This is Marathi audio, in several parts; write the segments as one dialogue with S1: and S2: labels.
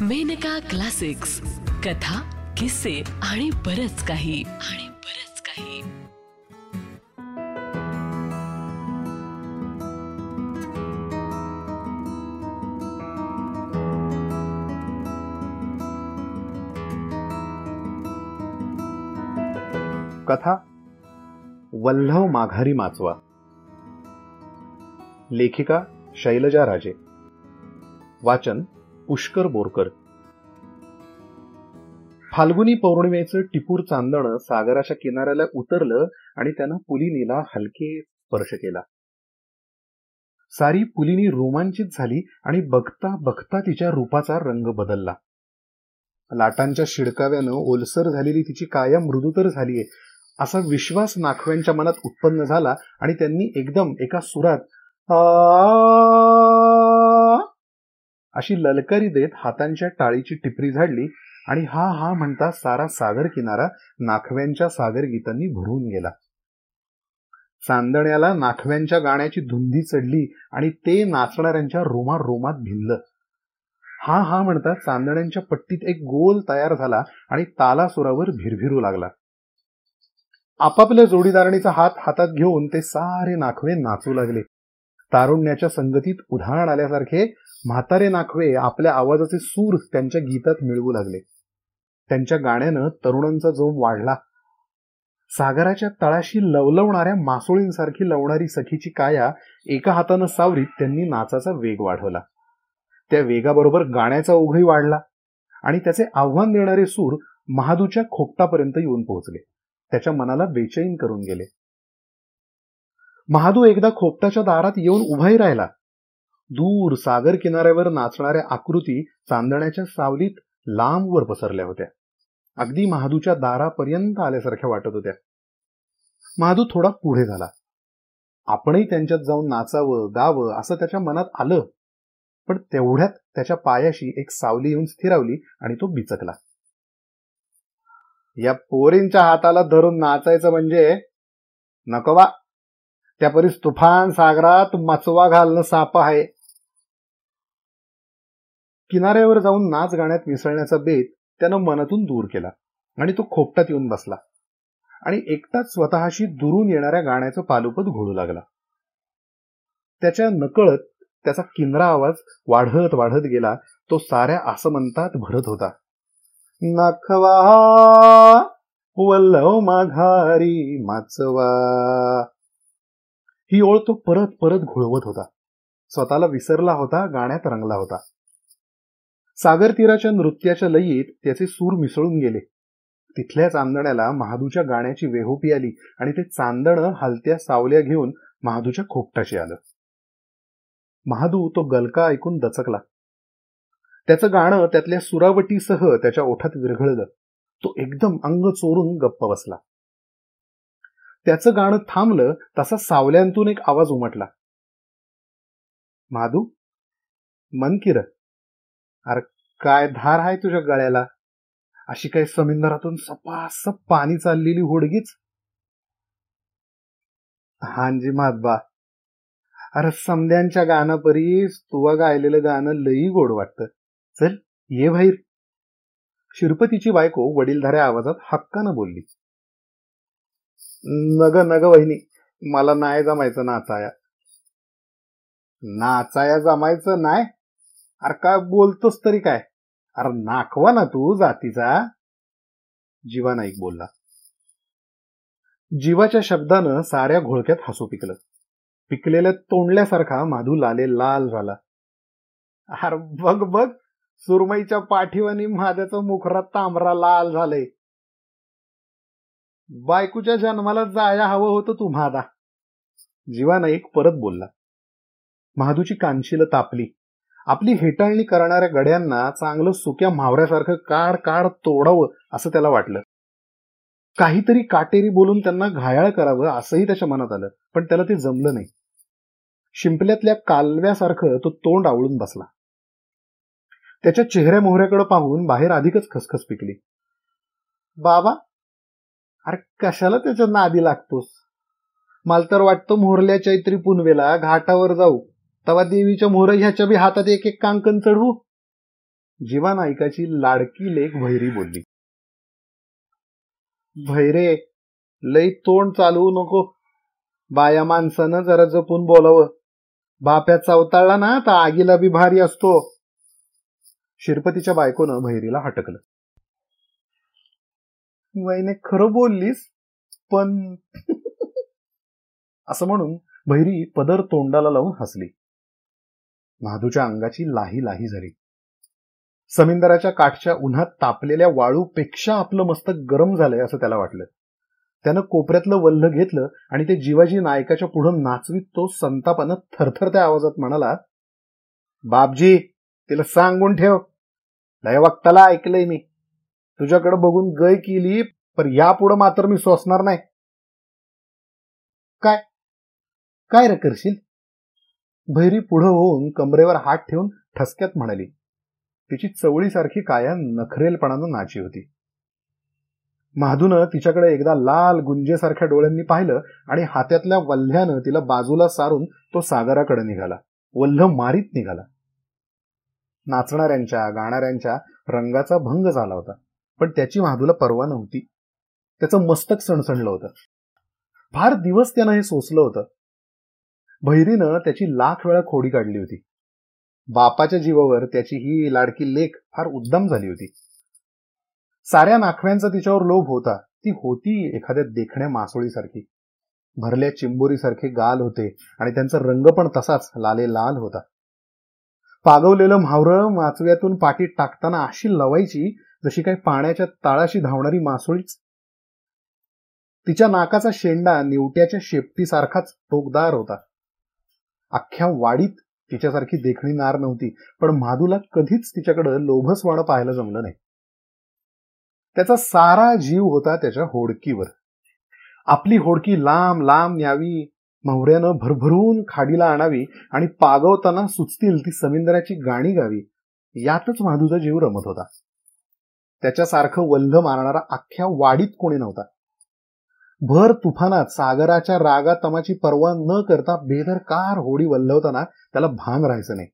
S1: मेनका क्लासिक्स. कथा किस्से आणि बरच काही. आणि बरच काही.
S2: कथा. वल्लव माघारी माचवा. लेखिका शैलजा राजे. वाचन पुष्कर बोरकर फाल्गुनी पौर्णिमेचं टिपूर चांदणं सागराच्या किनाऱ्याला उतरलं आणि त्यानं पुलिनीला हलके स्पर्श केला सारी पुलिनी रोमांचित झाली आणि बघता बघता तिच्या रूपाचा रंग बदलला लाटांच्या शिडकाव्यानं ओलसर झालेली तिची काया मृदू तर झालीये असा विश्वास नाखव्यांच्या मनात उत्पन्न झाला आणि त्यांनी एकदम एका सुरात "आ" अशी ललकारी देत हातांच्या टाळीची टिपरी झाडली आणि हा हा म्हणता सारा सागर किनारा नाखव्यांच्या सागर गीतांनी भरून गेला. चांदण्याला नाखव्यांच्या गाण्याची धुंदी चढली आणि ते नाचणाऱ्यांच्या रोमा रोमात भिनलं. हा हा म्हणता चांदण्यांच्या पट्टीत एक गोल तयार झाला आणि तालासुरावर भिरभिरू लागला. आपापल्या जोडीदारणीचा हात हातात घेऊन ते सारे नाखवे नाचू लागले. तारुण्याच्या संगतीत उधाण आल्यासारखे म्हातारे नाखवे आपल्या आवाजाचे सूर त्यांच्या गीतात मिळवू लागले. त्यांच्या गाण्यानं तरुणांचा जोम वाढला. सागराच्या तळाशी लवलवणाऱ्या मासोळींसारखी लवणारी सखीची काया एका हातानं सावरीत त्यांनी नाचाचा वेग वाढवला. त्या वेगाबरोबर गाण्याचा ओघही वाढला आणि त्याचे आव्हान देणारे सूर महादूच्या खोपटापर्यंत येऊन पोहोचले. त्याच्या मनाला बेचैन करून गेले. महादू एकदा खोपटाच्या दारात येऊन उभाही राहिला. दूर सागर किनाऱ्यावर नाचणाऱ्या आकृती चांदण्याच्या सावलीत लांबवर पसरल्या होत्या. अगदी महादूच्या दारापर्यंत आल्यासारख्या वाटत होत्या. महादू थोडा पुढे झाला. आपणही त्यांच्यात जाऊन नाचावं गावं असं त्याच्या मनात आलं. पण तेवढ्यात त्याच्या पायाशी एक सावली येऊन स्थिरावली आणि तो बिचकला. या पोरींच्या हाताला धरून नाचायचं म्हणजे नकोवा त्या परीस तुफान सागरात मचवा घालणं साप आहे. किनाऱ्यावर जाऊन नाच गाण्यात मिसळण्याचा बेत त्यानं मनातून दूर केला आणि तो खोपटात येऊन बसला. आणि एकटाच स्वतःशी दुरून येणाऱ्या गाण्याचं पालुपत घोळू लागला. त्याच्या नकळत त्याचा किनरा आवाज वाढत वाढत गेला. तो साऱ्या आसमंतात भरत होता. नखवा वल्लव माघारी माचवा. ही ओळ तो परत परत घोळवत होता. स्वतःला विसरला होता गाण्यात रंगला होता. सागर तीराच्या नृत्याच्या लयीत त्याचे सूर मिसळून गेले. तिथल्या चांदण्याला महादूच्या गाण्याची वेहोपी आली आणि ते चांदणं हलत्या सावल्या घेऊन महादूच्या खोपटाशी आलं. महादू तो गलका ऐकून दचकला. त्याचं गाणं त्यातल्या सुरावटीसह त्याच्या ओठात विरघळलं. तो एकदम अंग चोरून गप्प बसला. त्याचं गाणं थांबलं तसा सावल्यांतून एक आवाज उमटला. महादू मन किर अरे काय धार आहे तुझ्या गळ्याला? अशी काही समिंदरातून सपासप पाणी चाललेली होडगीच? हांजी महादबा अरे समद्यांच्या गाणं तुवा गायलेलं गाणं लई गोड वाटतं. चल ये बाहेर. शिरपतीची बायको वडीलधाऱ्या आवाजात हक्कानं बोलली. नग नग वहिनी मला नाही जमायचं नाचाया. नाचाया जमायचं नाही अरे काय बोलतोस तरी काय? अरे नाखवा ना तू जातीचा. जीवा नाईक बोलला. जीवाच्या शब्दानं साऱ्या घोळक्यात हसू पिकलं. पिकलेल्या तोंडल्यासारखा माधू लाले लाल झाला. अरे बघ बघ सुरमईच्या पाठीवानी महाद्याचा मुखरा तांबरा लाल झालंय. बायकूच्या जन्माला जाया हवं होतं तू म्हादा. जीवा नाईक परत बोलला. महादूची कानशील तापली. आपली हेटाळणी करणाऱ्या गड्यांना चांगलं सुक्या म्हावऱ्यासारखं काड काड तोडावं असं त्याला वाटलं. काहीतरी काटेरी बोलून त्यांना घायाळ करावं असंही त्याच्या मनात आलं पण त्याला ते जमलं नाही. शिंपल्यातल्या कालव्यासारखं तो तोंड आवळून बसला. त्याच्या चेहऱ्या मोहऱ्याकडे पाहून बाहेर अधिकच खसखस पिकली. बाबा अरे कशाला त्याच्या नादी लागतोस? मला तर वाटतं मोहरल्या चैत्री पुनवेला घाटावर जाऊ. तवा देवीच्या मोहर ह्याच्या बी हातात एक एक कांकण चढवू. जीवा नायकाची लाडकी लेख भैरी बोलली. भैरे लई तोंड चालवू नको. बाया माणसानं जरा जपून बोलावं. बाप्या चावताळला ना तर आगीला बी भारी असतो. शिरपतीच्या बायकोनं भैरीला हटकलं. वहिने खरं बोललीस पण असं म्हणून भैरी पदर तोंडाला लावून हसली. महादूच्या अंगाची लाही लाही झाली. समिंदराच्या काठच्या उन्हात तापलेल्या वाळूपेक्षा आपलं मस्तक गरम झालंय असं त्याला वाटलं. त्यानं कोपऱ्यातलं वल्ल घेतलं आणि ते जीवाजी नायकाच्या पुढं नाचवीत तो संतापानं थरथरत्या आवाजात म्हणाला बापजी तिला सांगून ठेव. लय वक्ताला ऐकलंय मी. तुझ्याकडे बघून गय केली पण यापुढं मात्र मी सोसणार नाही. काय? काय रे करशील? भैरी पुढं होऊन कमरेवर हात ठेवून ठसक्यात म्हणाली तिची चवळीसारखी काया नखरेलपणानं नाची होती. महादूनं तिच्याकडे एकदा लाल गुंजेसारख्या डोळ्यांनी पाहिलं आणि हात्यातल्या वल्ह्यानं तिला बाजूला सारून तो सागराकडे निघाला. वल्ह मारीत निघाला. नाचणाऱ्यांच्या गाणाऱ्यांच्या रंगाचा भंग झाला होता पण त्याची महादूला पर्वा नव्हती. त्याचं मस्तक सणसणलं होतं. फार दिवस त्यानं हे सोसलं होतं. भैरीनं त्याची लाख वेळा खोडी काढली होती. बापाच्या जीवावर त्याची ही लाडकी लेख फार उद्दम झाली होती. साऱ्या नाखव्यांचा तिच्यावर लोभ होता. ती होती एखाद्या देखण्या मासोळीसारखी. भरल्या चिंबोरीसारखे गाल होते आणि त्यांचा रंग पण तसाच लाले लाल होता. पागवलेलं म्हावरं माचव्यातून पाठीत टाकताना अशी लवायची जशी काही पाण्याच्या ताळाशी धावणारी मासोळीच. तिच्या नाकाचा शेंडा निवट्याच्या शेपटीसारखाच टोकदार होता. अख्ख्या वाडीत तिच्यासारखी देखणी नार नव्हती पण माधूला कधीच तिच्याकडं लोभसवाणं पाहायला जमलं नाही. त्याचा सारा जीव होता त्याच्या होडकीवर. आपली होडकी लांब लांब न्यावी मवऱ्यानं भरभरून खाडीला आणावी आणि पागवताना सुचतील ती समिंदराची गाणी गावी यातच माधूचा जीव रमत होता. त्याच्यासारखं वल्ल मारणारा अख्ख्या वाडीत कोणी नव्हता. भर तुफानात सागराच्या रागा तमाची पर्वा न करता बेदरकार होडी वल्लवताना त्याला भान राहायचं नाही.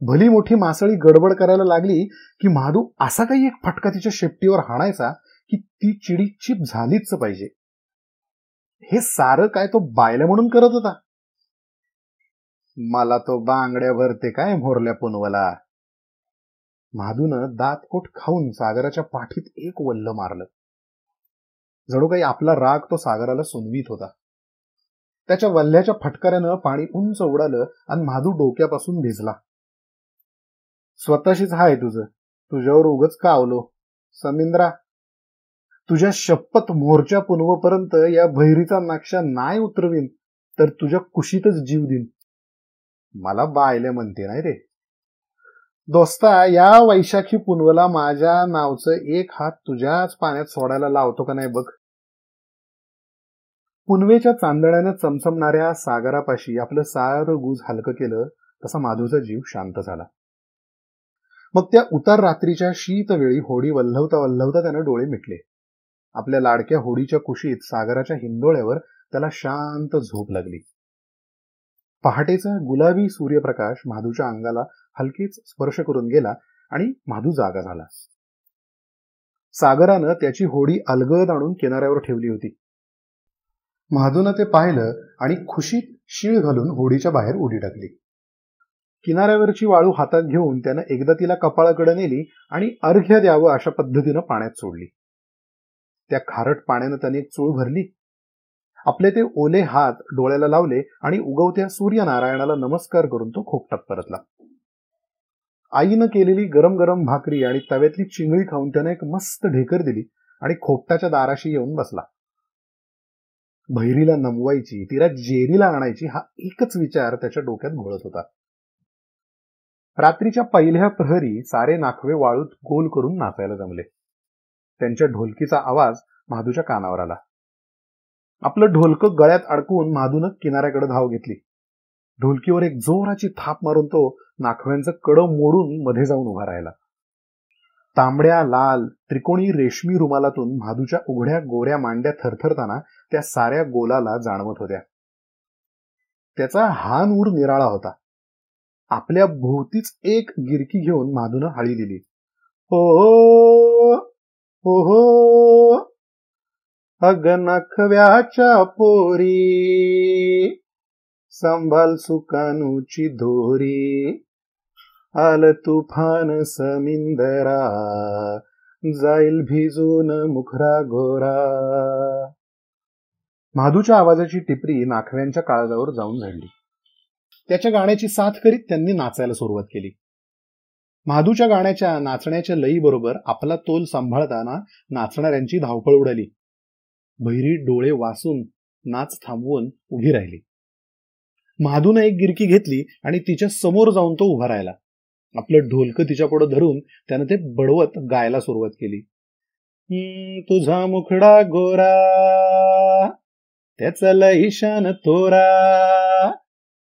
S2: भली मोठी मासळी गडबड करायला लागली की महादू असा काही एक फटका तिच्या शेपटीवर हाणायचा की ती चिडी चिप झालीच पाहिजे. हे सारं काय तो बायला म्हणून करत होता? मला तो बांगड्या भरते काय मोरल्या पुनवला? महादून दातकोट खाऊन सागराच्या पाठीत एक वल्ल मारलं. जणू काही आपला राग तो सागराला सुनवीत होता. त्याच्या वल्ल्याच्या फटकऱ्यानं पाणी उंच उडालं आणि महादू डोक्यापासून भिजला. स्वतःशीच हाय तुझं. तुझ्यावर उगच का आवलो? समिंद्रा तुझ्या शपथ मोर्चा पुनवपर्यंत या भैरीचा नक्षा नाही उतरवीन तर तुझ्या कुशीतच जीव देईन. मला बायले म्हणते नाही रे. दोस्ता या वैशाखी पुनवला माझ्या नावचं एक हात तुझ्याच पाण्यात सोडायला लावतो का नाही बघ. पुनवेच्या चांदण्यानं चमचमणाऱ्या सागरापाशी आपलं सारं गुज हलकं केलं तसा माधूचा जीव शांत झाला. मग त्या उतार रात्रीच्या शीत वेळी होडी वल्लवता वल्लवता त्यानं डोळे मिटले. आपल्या लाडक्या होडीच्या कुशीत सागराच्या हिंदोळ्यावर त्याला शांत झोप लागली. पहाटेचा गुलाबी सूर्यप्रकाश माधूच्या अंगाला हलकीच स्पर्श करून गेला आणि माधू जागा झाला. सागरानं त्याची होडी अलगद आणून किनाऱ्यावर ठेवली होती. महादूनं ते पाहिलं आणि खुशीत शीळ घालून होडीच्या बाहेर उडी टाकली. किनाऱ्यावरची वाळू हातात घेऊन त्यानं एकदा तिला कपाळाकडे नेली आणि अर्घ्य द्यावं अशा पद्धतीनं पाण्यात सोडली. त्या खारट पाण्यानं त्याने एक चूळ भरली. आपले ते ओले हात डोळ्याला लावले आणि उगवत्या सूर्यनारायणाला नमस्कार करून तो खोपटात परतला. आईनं केलेली गरम गरम भाकरी आणि तव्यातली चिंगळी खाऊन त्याने एक मस्त ढेकर दिली आणि खोपटाच्या दाराशी येऊन बसला. भैरीला नमवायची तिला जेरीला आणायची हा एकच विचार त्याच्या डोक्यात घोळत होता. रात्रीच्या पहिल्या प्रहरी सारे नाखवे वाळूत गोल करून नाचायला जमले. त्यांच्या ढोलकीचा आवाज महादूच्या कानावर आला. आपलं ढोलकं गळ्यात अडकवून महादूनं किनाऱ्याकडे धाव घेतली. ढोलकीवर एक जोराची थाप मारून तो नाखव्यांचं कडं मोडून मध्ये जाऊन उभा राहिला. तांबड्या लाल त्रिकोणी रेशमी रुमालातून माधूच्या उघड्या गोऱ्या मांड्या थरथरताना त्या साऱ्या गोलाला जाणवत होत्या. त्याचा हा नूर निराळा होता. आपल्या भोवतीच एक गिरकी घेऊन माधून हाळी दिली. हो हो हो अग नखव्याच्या पोरी. संभाल सुकानूची धोरी आल तुफान समिंदरा जाईल भिजून मुखरा घोरा. महादूच्या आवाजाची टिपरी नाखव्यांच्या काळजावर जाऊन झडली. त्याच्या गाण्याची साथ करीत त्यांनी नाचायला सुरुवात केली. महादूच्या गाण्याच्या नाचण्याच्या लईबरोबर आपला तोल सांभाळताना नाचणाऱ्यांची धावपळ उडाली. बहिरी डोळे वासून नाच थांबवून उभी राहिली. महादून एक गिरकी घेतली आणि तिच्या समोर जाऊन तो उभा राहिला. आपलं ढोलकं तिच्या पुढे धरून त्यानं ते बडवत गायला सुरुवात केली. तुझा मुखडा गोरा त्याचा लईशान तोरा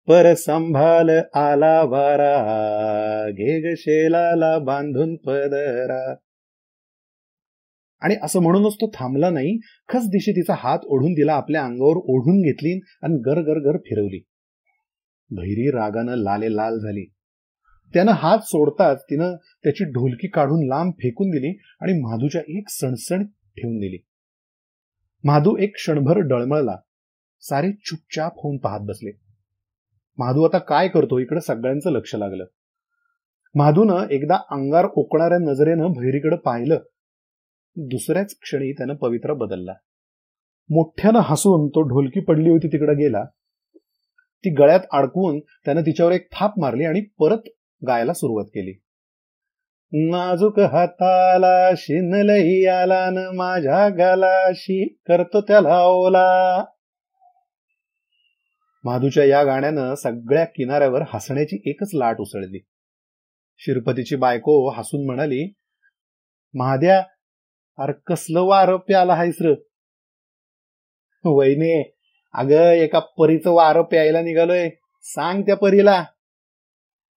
S2: पर संभाल आला वारा घेग शेलाला बांधून पदरा. आणि असं म्हणूनच तो थांबला नाही खस दिशी तिचा हात ओढून तिला आपल्या अंगावर ओढून घेतली आणि गर गर गर फिरवली. भैरी रागानं लाले लाल झाली. त्यानं हात सोडताच तिनं त्याची ढोलकी काढून लांब फेकून दिली आणि माधूच्या एक सणसण ठेवून दिली. माधू एक क्षणभर डळमळला. सारे चुपचाप होऊन पाहत बसले. माधू आता काय करतो इकडे सगळ्यांचं लक्ष लागलं. माधूनं एकदा अंगार ओकणाऱ्या नजरेनं भैरीकडे पाहिलं. दुसऱ्याच क्षणी त्यानं पवित्रा बदलला. मोठ्यानं हसून तो ढोलकी पडली होती तिकडे गेला. ती गळ्यात अडकवून त्यानं तिच्यावर एक थाप मारली आणि परत गायला सुरुवात केली. नाजूक हाताला शिनलही आला न माझ्या गालाशी करतो त्याला ओला माधूच्या या गाण्यानं सगळ्या किनाऱ्यावर हसण्याची एकच लाट उसळली. शिरपतीची बायको हसून म्हणाली महाद्या अरे कसलं वार प्याला हायसर वैने अगं एका परीचं वारं प्यायला निघालोय. सांग त्या परीला.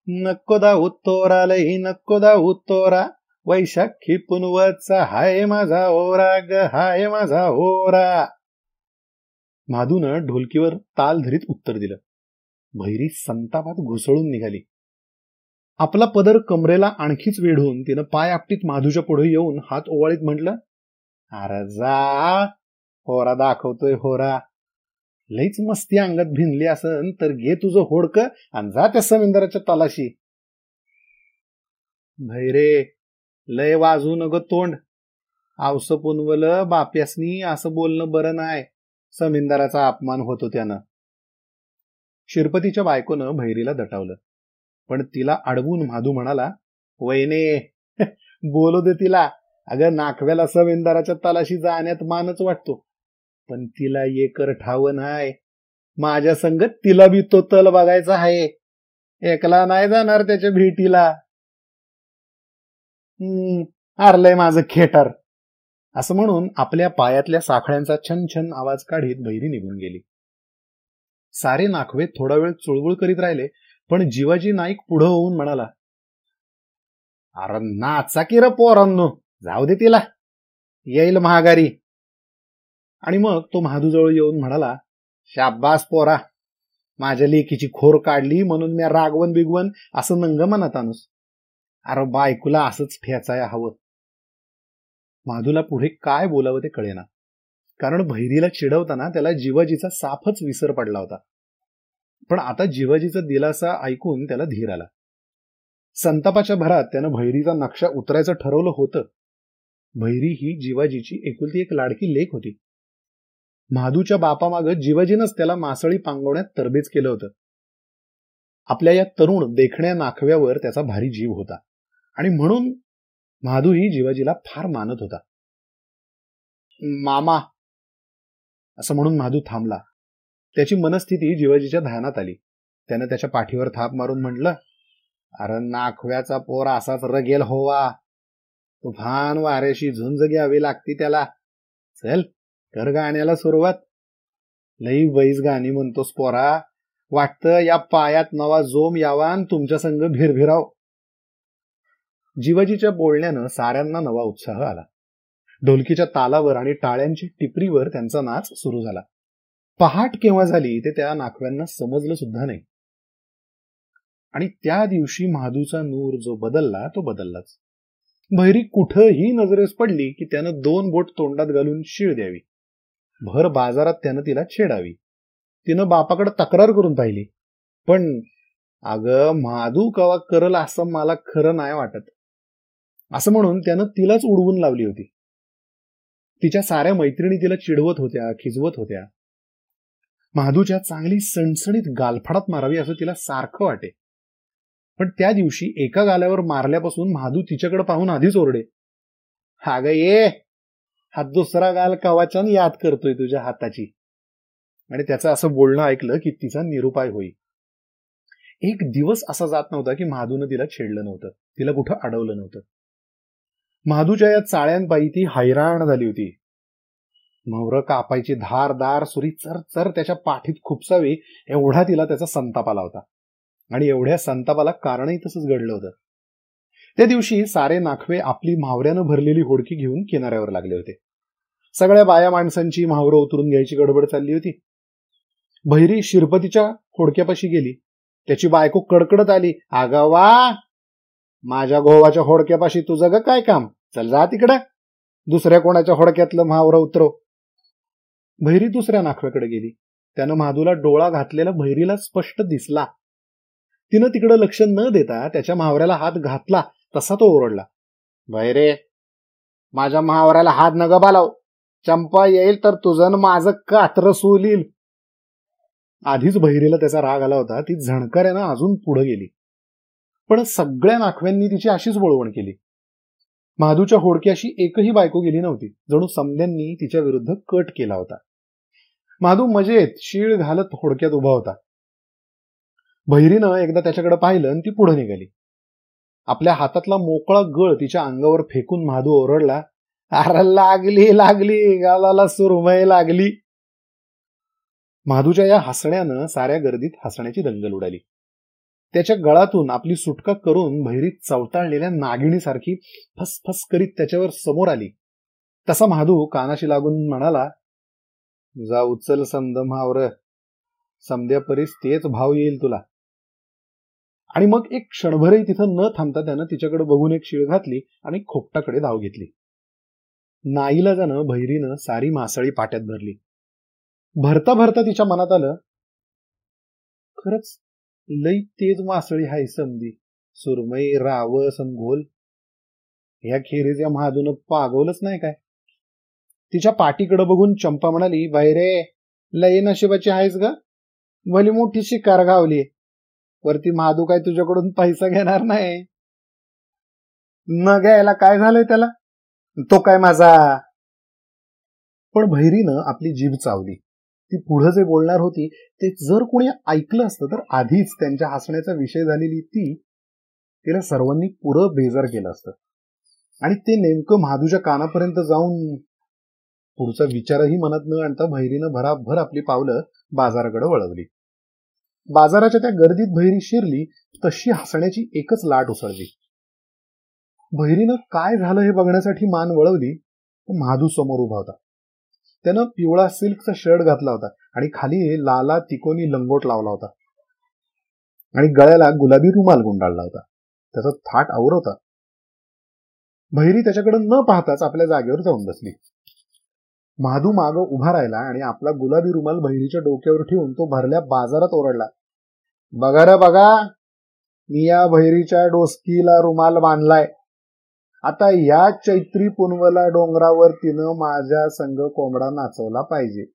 S2: नको दा उत्तोरा लही नको दा उत्तोरा वैशाखी पुनवचा हाय माझा ओरा ग हाय माझा ओरा. माधून ढोलकीवर ताल धरीत उत्तर दिलं. भैरी संतापात घुसळून निघाली. आपला पदर कमरेला आणखीच वेढून तिनं पाय आपटीत माधूच्या पुढे येऊन हात ओवाळीत म्हटलं अरे जा होरा दाखवतोय होरा. लईच मस्ती अंगात भिनली असन तर घे तुझं होडक आणि जा त्या समिंदराच्या तालाशी. भैरे लय वाजू नग तोंड. आवस पुनवल बाप्यासनी असं बोलणं बरं नाही समिंदराचा अपमान होतो त्यानं. शिरपतीच्या बायकोनं भैरीला दटावलं. पण तिला अडवून माधू म्हणाला वैने बोलू दे तिला. अगं नाकव्याला समिंदराच्या तलाशी जाण्यात मानच वाटतो. पण तिला कर ठाव हाय. माझ्या संगत तिला बी तो तल बघायचा आहे एकला नाही जाणार त्याच्या भेटीला. हम्म आरलंय माझं खेटर. असं म्हणून आपल्या पायातल्या साखळ्यांचा छन छन आवाज काढीत बहिरी निघून गेली. सारे नाखवे थोडा वेळ चुळबुळ करीत राहिले पण जीवाजी नाईक पुढं होऊन म्हणाला अरे नाचा की र पोरांनो जाऊ दे तिला. येईल महागारी. आणि मग तो महादूजवळ येऊन म्हणाला शाब्बास पोरा माझ्या लेकीची खोर काढली म्हणून मी रागवन बिगवन असं नंग म्हणत आणूस. अरे बायकूला असंच ठेचाया हवं. माधूला पुढे काय बोलावं ते कळेना. कारण भैरीला चिडवताना त्याला जिवाजीचा साफच विसर पडला होता. पण आता जिवाजीचा दिलासा ऐकून त्याला धीर आला. संतापाच्या भरात त्यानं भैरीचा नक्षा उतरायचं ठरवलं होतं. भैरी ही जिवाजीची एकुलती एक लाडकी लेख होती. महादूच्या बापामागं जीवजीनच त्याला मासळी पांगवण्यात तरबेज केलं होतं. आपल्या या तरुण देखण्या नाखव्यावर त्याचा भारी जीव होता. आणि म्हणून महादूही जीवाजीला फार मानत होता. मामा असं म्हणून महादू थांबला. त्याची मनस्थिती जीवाजीच्या ध्यानात आली. त्यानं त्याच्या पाठीवर थाप मारून म्हटलं अरे नाखव्याचा पोर असाच रगेल होवा. तुफान वाऱ्याशी झुंज घ्यावी लागती त्याला. चल कर गाण्याला सुरुवात. लई बैस गाणी म्हणतोस पोरा. वाटतं या पायात नवा जोम यावा तुमच्या संघ भिरभिराव. जिवाजीच्या बोलण्यानं साऱ्यांना नवा उत्साह आला. ढोलकीच्या तालावर आणि टाळ्यांच्या टिपरीवर त्यांचा नाच सुरू झाला. पहाट केव्हा झाली ते त्या नाखव्यांना समजलं सुद्धा नाही. आणि त्या दिवशी महादूचा नूर जो बदलला तो बदललाच. भैरी कुठंही नजरेस पडली की त्यानं दोन बोट तोंडात घालून शिळ द्यावी. भर बाजारात त्यानं तिला छेडावी. तिनं बापाकडे तक्रार करून पाहिली. पण अगं माधू कवा करल असं मला खरं नाही वाटत. असं म्हणून त्यानं तिलाच उडवून लावली होती. तिच्या साऱ्या मैत्रिणी तिला चिडवत होत्या खिजवत होत्या. महादूच्या चांगली सणसणीत गालफाडात मारावी असं तिला सारखं वाटे. पण त्या दिवशी एका गाल्यावर मारल्यापासून महादू तिच्याकडे पाहून आधीच ओरडे. हा ये! हा दुसरा गाल कवाच्यान याद करतोय तुझ्या हाताची? आणि त्याचं असं बोलणं ऐकलं की तिचा निरुपाय होई. एक दिवस असा जात नव्हता की महादूनं तिला छेडलं नव्हतं. तिला कुठं अडवलं नव्हतं. महादूच्या या चाळ्यांपायी ती हैराण झाली होती. मौर कापायची धारदार सुरी चरचर त्याच्या पाठीत खुपसावी एवढा तिला त्याचा संताप आला होता. आणि एवढ्या संतापाला कारणही तसंच घडलं होतं. त्या दिवशी सारे नाखवे आपली म्हावऱ्यानं भरलेली होडकी घेऊन किनाऱ्यावर लागले होते. सगळ्या बाया माणसांची म्हावरं उतरून घ्यायची गडबड चालली होती. भैरी शिरपतीच्या होडक्यापाशी गेली. त्याची बायको कडकडत आली आगा वा माझ्या गोवाच्या होडक्यापाशी तुझं ग काय काम? चल जा तिकडे. दुसऱ्या कोणाच्या होडक्यातलं म्हावरं उतरव. भैरी दुसऱ्या नाखव्याकडे गेली. त्यानं महादूला डोळा घातलेला भैरीला स्पष्ट दिसला. तिनं तिकडं लक्ष न देता त्याच्या म्हावऱ्याला हात घातला. तसा तो ओरडला. भैरे माझ्या महावऱ्याला हात न बालाव. चंपा येईल तर तुझं माझं कात्र सोलील. आधीच बहिरीला त्याचा राग आला होता. ती झणकाऱ्यानं अजून पुढे गेली. पण सगळ्या नाखव्यांनी तिची अशीच वळवण केली. महादूच्या होडक्याशी एकही बायको गेली नव्हती. जणू समद्यांनी तिच्या विरुद्ध कट केला होता. महादू मजेत शीळ घालत होडक्यात उभा होता. बहिरीनं एकदा त्याच्याकडे पाहिलं आणि ती पुढे निघाली. आपल्या हातातला मोकळा गळ तिच्या अंगावर फेकून महादू ओरडला अरे लागली लागली गालाला सुरमय लागली. महादूच्या या हसण्यानं साऱ्या गर्दीत हसण्याची दंगल उडाली. त्याच्या गळातून आपली सुटका करून भैरीत चवताळलेल्या नागिणीसारखी फसफस करीत त्याच्यावर समोर आली. तसा महादू कानाशी लागून म्हणाला जा उचल समद मावर समद्या परीस तेच भाव येईल तुला. आणि मग एक क्षणभरही तिथं न थांबता त्यानं तिच्याकडे बघून एक शिळ घातली आणि खोपटाकडे धाव घेतली. नाईला जाणं भैरीनं सारी मासळी पाट्यात भरली भरता भरता तिच्या मनात आलं खरंच लई तेज मासळी हाय समधी. सुरमई रावस संघोल ह्या खेरीज या महादून पागवलंच नाही काय? तिच्या पाठीकडे बघून चंपा म्हणाली रे लई नशिबाची आहेस ग. भली मोठी शिकार गावली वरती महादू काय तुझ्याकडून पैसा घेणार नाही. न घ्यायला काय झालंय त्याला? तो काय माझा. पण भैरीनं आपली जीभ चावली. ती पुढे जे बोलणार होती ते जर कोणी ऐकलं असतं तर आधीच त्यांच्या हसण्याचा विषय झालेली ती तिला सर्वांनी पुरं बेजार केलं असतं. आणि ते नेमकं महादूच्या कानापर्यंत जाऊन पुढचा विचारही मनात न आणता भैरीनं भराभर आपली पावलं बाजाराकडे वळवली. बाजाराच्या त्या गर्दीत भैरी शिरली तशी हसण्याची एकच लाट उसळली. भैरीनं काय झालं हे बघण्यासाठी मान वळवली महादू समोर उभा होता. त्यानं पिवळा सिल्कचा शर्ट घातला होता आणि खाली लाला तिकोनी लंगोट लावला होता. आणि गळ्याला गुलाबी रुमाल गुंडाळला होता. त्याचा थाट आवर होता. भैरी त्याच्याकडे न पाहताच आपल्या जागेवर जाऊन बसली. महादू माग उभा राहिला आणि आपला गुलाबी रुमाल बहिणीच्या डोक्यावर ठेवून तो भरल्या बाजारात ओरडला. बघा रे बघा मी या बहिरीच्या डोसकीला रुमाल बांधलाय. आता या चैत्री पुनवला डोंगरावर तिनं माझ्या संघ कोंबडा नाचवला पाहिजे.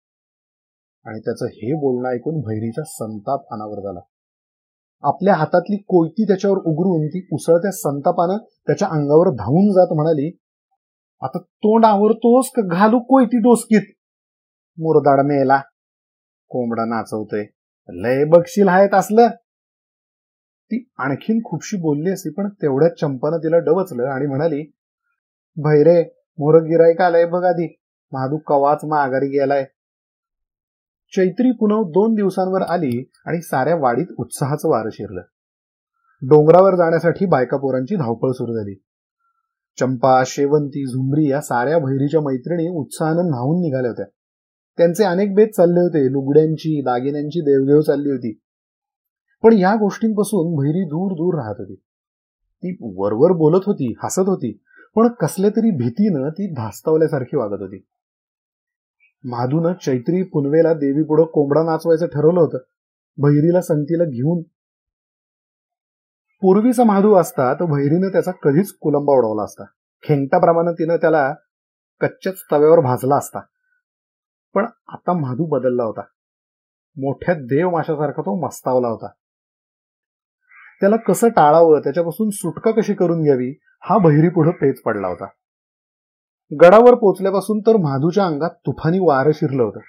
S2: आणि त्याचं हे बोलणं ऐकून भैरीचा संताप अनावर झाला. आपल्या हातातली कोयती त्याच्यावर उघडून ती उसळत्या संतापानं त्याच्या अंगावर धावून जात म्हणाली आता तोंड आवरतोस का घालू कोयती डोसकीत? मुरदाड मेला. कोंबडा नाचवतोय. लय बक्षील आहेत असलं. ती आणखीन खूपशी बोलली असती पण तेवढ्या चंपानं तिला डवचलं आणि म्हणाली भैरे मोर गिरायक आलाय बघ आधी. महादू कवाच माघारी गेलाय. चैत्री पुनव दोन दिवसांवर आली आणि साऱ्या वाडीत उत्साहाचं वारं शिरलं. डोंगरावर जाण्यासाठी बायका पोरांची धावपळ सुरू झाली. चंपा शेवंती झुमरी या साऱ्या भैरीच्या मैत्रिणी उत्साहानं न्हावून निघाल्या होत्या. त्यांचे अनेक भेद चालले होते. लुगड्यांची दागिन्यांची देवघेव चालली होती. पण या गोष्टींपासून भैरी दूर दूर राहत होती. ती वरवर बोलत होती हसत होती पण कसल्या तरी भीतीनं ती धास्तावल्यासारखी वागत होती. माधून चैत्री पुनवेला देवीपुढं कोंबडा नाचवायचं ठरवलं होतं. भैरीला संगतीला घेऊन पूर्वीचा महादू असता तर भैरीनं त्याचा कधीच कुलंबा उडवला असता. खेंगटाप्रमाणे तिनं त्याला कच्च्याच तव्यावर भाजला असता. पण आता माधू बदलला होता. मोठ्या देव माशासारखा तो मस्तावला होता. त्याला कसं टाळावं त्याच्यापासून सुटका कशी करून घ्यावी हा बहिरी पुढे पेच पडला होता. गडावर पोचल्यापासून तर माधूच्या अंगात तुफानी वारं शिरलं होतं.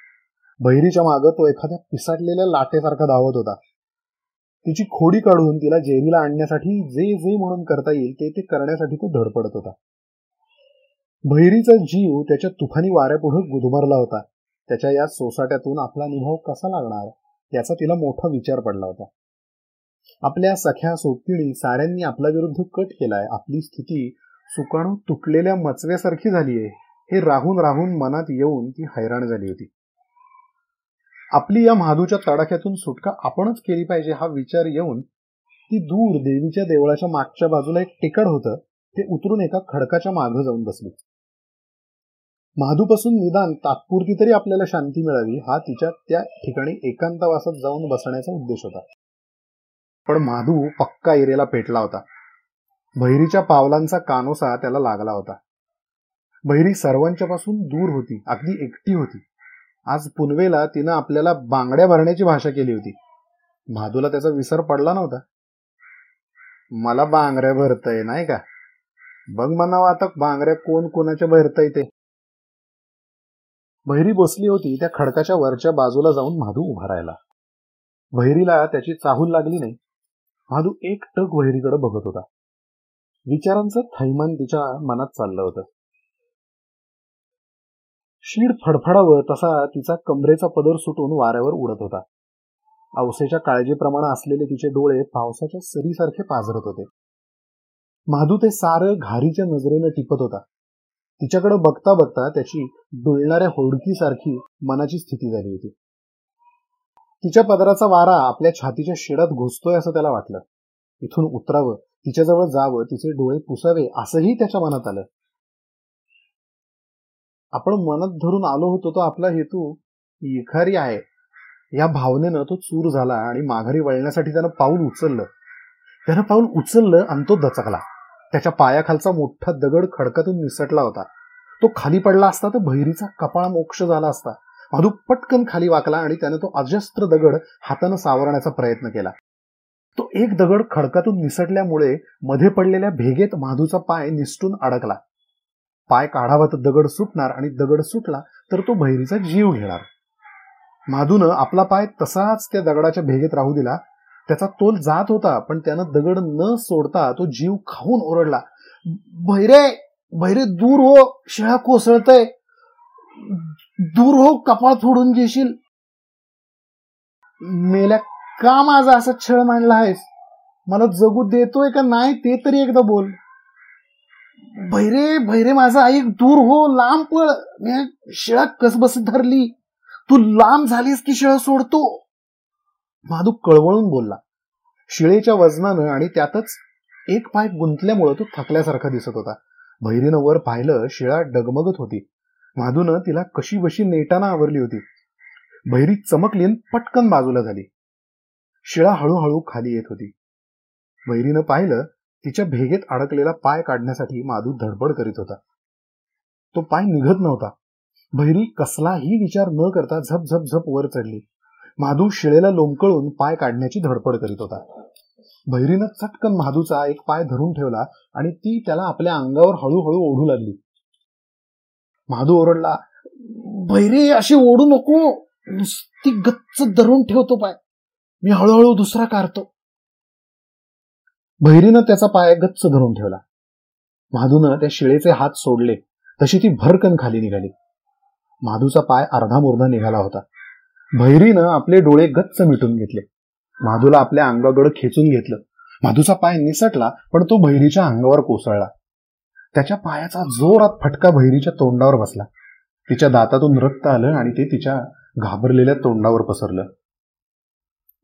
S2: बहिरीच्या मागं तो एखाद्या पिसाटलेल्या लाटेसारखा धावत होता. तिची खोडी काढून तिला जेरीला आणण्यासाठी जे जे म्हणून करता येईल ते ते करण्यासाठी तो धडपडत होता. भैरीचा जीव त्याच्या तुफानी वाऱ्यापुढे गुदमरला होता. त्याच्या या सोसाट्यातून आपला निभाव कसा लागणार याचा तिला मोठा विचार पडला होता. आपल्या सख्या सोबतीने साऱ्यांनी आपल्या विरुद्ध कट केलाय. आपली स्थिती सुकाणू तुटलेल्या मचव्यासारखी झालीये. हे राहून राहून मनात येऊन ती हैराण झाली होती. आपली या महादूच्या तडाख्यातून सुटका आपणच केली पाहिजे हा विचार येऊन ती दूर देवीच्या देवळाच्या मागच्या बाजूला एक टिकड होतं ते उतरून एका खडकाच्या मागं जाऊन बसली. महादूपासून निदान तात्पुरती तरी आपल्याला शांती मिळावी हा तिच्या त्या ठिकाणी एकांतवासात जाऊन बसण्याचा उद्देश होता. पण माधू पक्का इरेला पेटला होता. बहिरीच्या पावलांचा कानोसा त्याला लागला होता. बहिरी सर्वांच्या पासून दूर होती अगदी एकटी होती. आज पुनवेला तिनं आपल्याला बांगड्या भरण्याची भाषा केली होती. माधूला त्याचा विसर पडला नव्हता. मला बांगड्या भरतय नाही का? बघ म्हणावं आता बांगड्या कोण कोणाच्या भरतय ते. बहिरी बसली होती त्या खडकाच्या वरच्या बाजूला जाऊन माधू उभा राहिला. भैरीला त्याची चाहूल लागली नाही. माधू एक टक वहिरीकडे बघत होता. विचारांचं थैमान तिच्या मनात चाललं होतं. शीड फडफडावं तसा तिचा कमरेचा पदर सुटून वाऱ्यावर उडत होता. अवसेच्या काळजीप्रमाणे असलेले तिचे डोळे पावसाच्या सरीसारखे पाझरत होते. माधू ते सारं घारीच्या नजरेनं टिपत होता. तिच्याकडे बघता बघता त्याची डुलणाऱ्या होडकीसारखी मनाची स्थिती झाली होती. तिच्या पदराचा वारा आपल्या छातीच्या शेडात घुसतोय असं त्याला वाटलं. इथून उतरावं तिच्याजवळ जावं तिचे डोळे पुसावे असंही त्याच्या मनात आलं. आपण मनात धरून आलो होतो तो आपला हेतू इखारी आहे. या भावनेनं तो चूर झाला आणि माघारी वळण्यासाठी त्यानं पाऊल उचललं. त्यानं पाऊल उचललं आणि तो दचकला. त्याच्या पायाखालचा मोठा दगड खडकातून निसटला होता. तो खाली पडला असता तर भैरीचा कपाळ मोक्ष झाला असता. माधू पटकन खाली वाकला आणि त्याने तो अजस्त्र दगड हातानं सावरण्याचा प्रयत्न केला. तो एक दगड खडकातून निसटल्यामुळे मध्ये पडलेल्या भेगेत माधूचा पाय निसटून अडकला. पाय काढावा तर दगड सुटणार आणि दगड सुटला तर तो भैरीचा जीव घेणार. माधूनं आपला पाय तसाच त्या दगडाच्या भेगेत राहू दिला. त्याचा तोल जात होता पण त्यानं दगड न सोडता तो जीव खाऊन ओरडला. भैरे भैरे दूर हो शिळा कोसळतय. दूर हो कपाळ फोडून घेशील. मेल्या का माझा असा छळ मांडला आहेस? मला जगू देतोय का नाही ते तरी एकदा बोल. भैरे भैरे माझा ऐक दूर हो लांब पळ. मी शिळा कसबस धरली. तू लांब झालीस की शिळा सोडतो? माधू कळवळून बोलला. शिळेच्या वजनानं आणि त्यातच एक पाय गुंतल्यामुळं तो थकल्यासारखा दिसत होता. भैरीनं वर पाहिलं शिळा डगमगत होती. माधूनं तिला कशी वशी नेटाना आवरली होती. भैरी चमकली पटकन बाजूला झाली. शिळा हळूहळू खाली येत होती. भैरीनं पाहिलं तिच्या भेगेत अडकलेला पाय काढण्यासाठी माधू धडपड करीत होता. तो पाय निघत नव्हता. भैरी कसलाही विचार न करता झप झप झप वर चढली. माधू शिळेला लोंबकळून पाय काढण्याची धडपड करीत होता. भैरीनं चटकन माधूचा एक पाय धरून ठेवला आणि ती त्याला आपल्या अंगावर हळूहळू ओढू लागली. माधू ओरडला भैरी अशी ओढू नको. नुसती गच्च धरून ठेवतो पाय. मी हळूहळू दुसरा काढतो. भैरीनं त्याचा पाय गच्च धरून ठेवला. माधूनं त्या शिळेचे हात सोडले तशी ती भरकन खाली निघाली. माधूचा पाय अर्धा मुर्धा निघाला होता. भैरीनं आपले डोळे गच्च मिटून घेतले. माधूला आपल्या अंगागड खेचून घेतलं. माधूचा पाय निसटला पण तो भैरीच्या अंगावर कोसळला. त्याच्या पायाचा जोरात फटका भैरीच्या तोंडावर बसला. तिच्या दातातून रक्त आलं आणि ते तिच्या घाबरलेल्या तोंडावर पसरलं.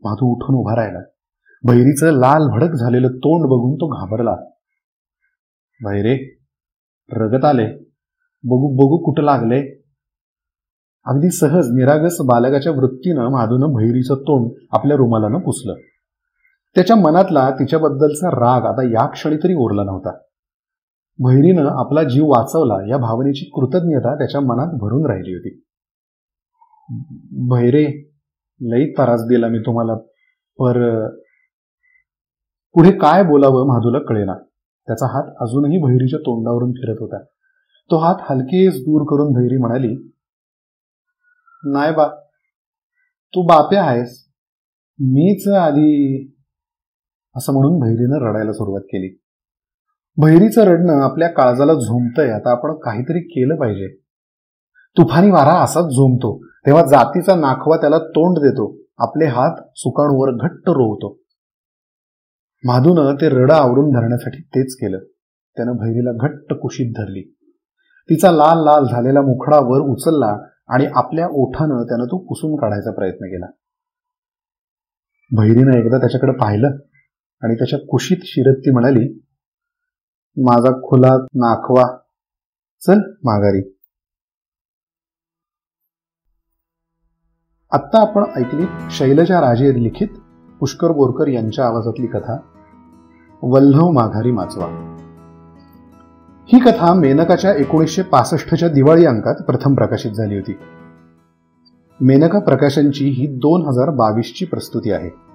S2: माधू उठून उभा राहिला. भैरीचं लाल भडक झालेलं तोंड बघून तो घाबरला. भैरे रगत आले. बघू बघू कुठं लागले. अगदी सहज निरागस बालकाच्या वृत्तीनं माधूनं भैरीचं तोंड आपल्या रुमालानं पुसलं. त्याच्या मनातला तिच्याबद्दलचा राग आता या क्षणी तरी ओरला नव्हता. भैरीनं आपला जीव वाचवला या भावनेची कृतज्ञता त्याच्या मनात भरून राहिली होती. भैरे लई त्रास दिला मी तुम्हाला पर पुढे काय बोलावं माधूला कळेना. त्याचा हात अजूनही भैरीच्या तोंडावरून फिरत होता. तो हात हलकेच दूर करून भैरी म्हणाली नाही बा तू बाप्या आहेस. मीच आधी असं म्हणून भैरीनं रडायला सुरुवात केली. भैरीचं रडणं आपल्या काळजाला झोंबतंय. आता आपण काहीतरी केलं पाहिजे. तुफानी वारा असाच झोंबतो. तेव्हा जातीचा नाखवा त्याला तोंड देतो. आपले हात सुकाणूवर घट्ट रोवतो. माधूनं ते रडं आवरून धरण्यासाठी तेच केलं. त्यानं भैरीला घट्ट कुशीत धरली. तिचा लाल लाल झालेला मुखडा वर उचलला आणि आपल्या ओठानं त्यानं तो पुसून काढायचा प्रयत्न केला. भैरीनं एकदा त्याच्याकडे पाहिलं आणि त्याच्या कुशीत शिरत ती म्हणाली माझा खुला नाखवा. चल माघारी. आत्ता आपण ऐकली शैलजा राजे लिखित पुष्कर बोरकर यांच्या आवाजातली कथा वल्लव माघारी माचवा. ही कथा मेनकाच्या एकोणीसशे पासष्टच्या दिवाळी अंकात प्रथम प्रकाशित झाली होती. मेनका प्रकाशनची ही दोन हजार बावीसची प्रस्तुती आहे.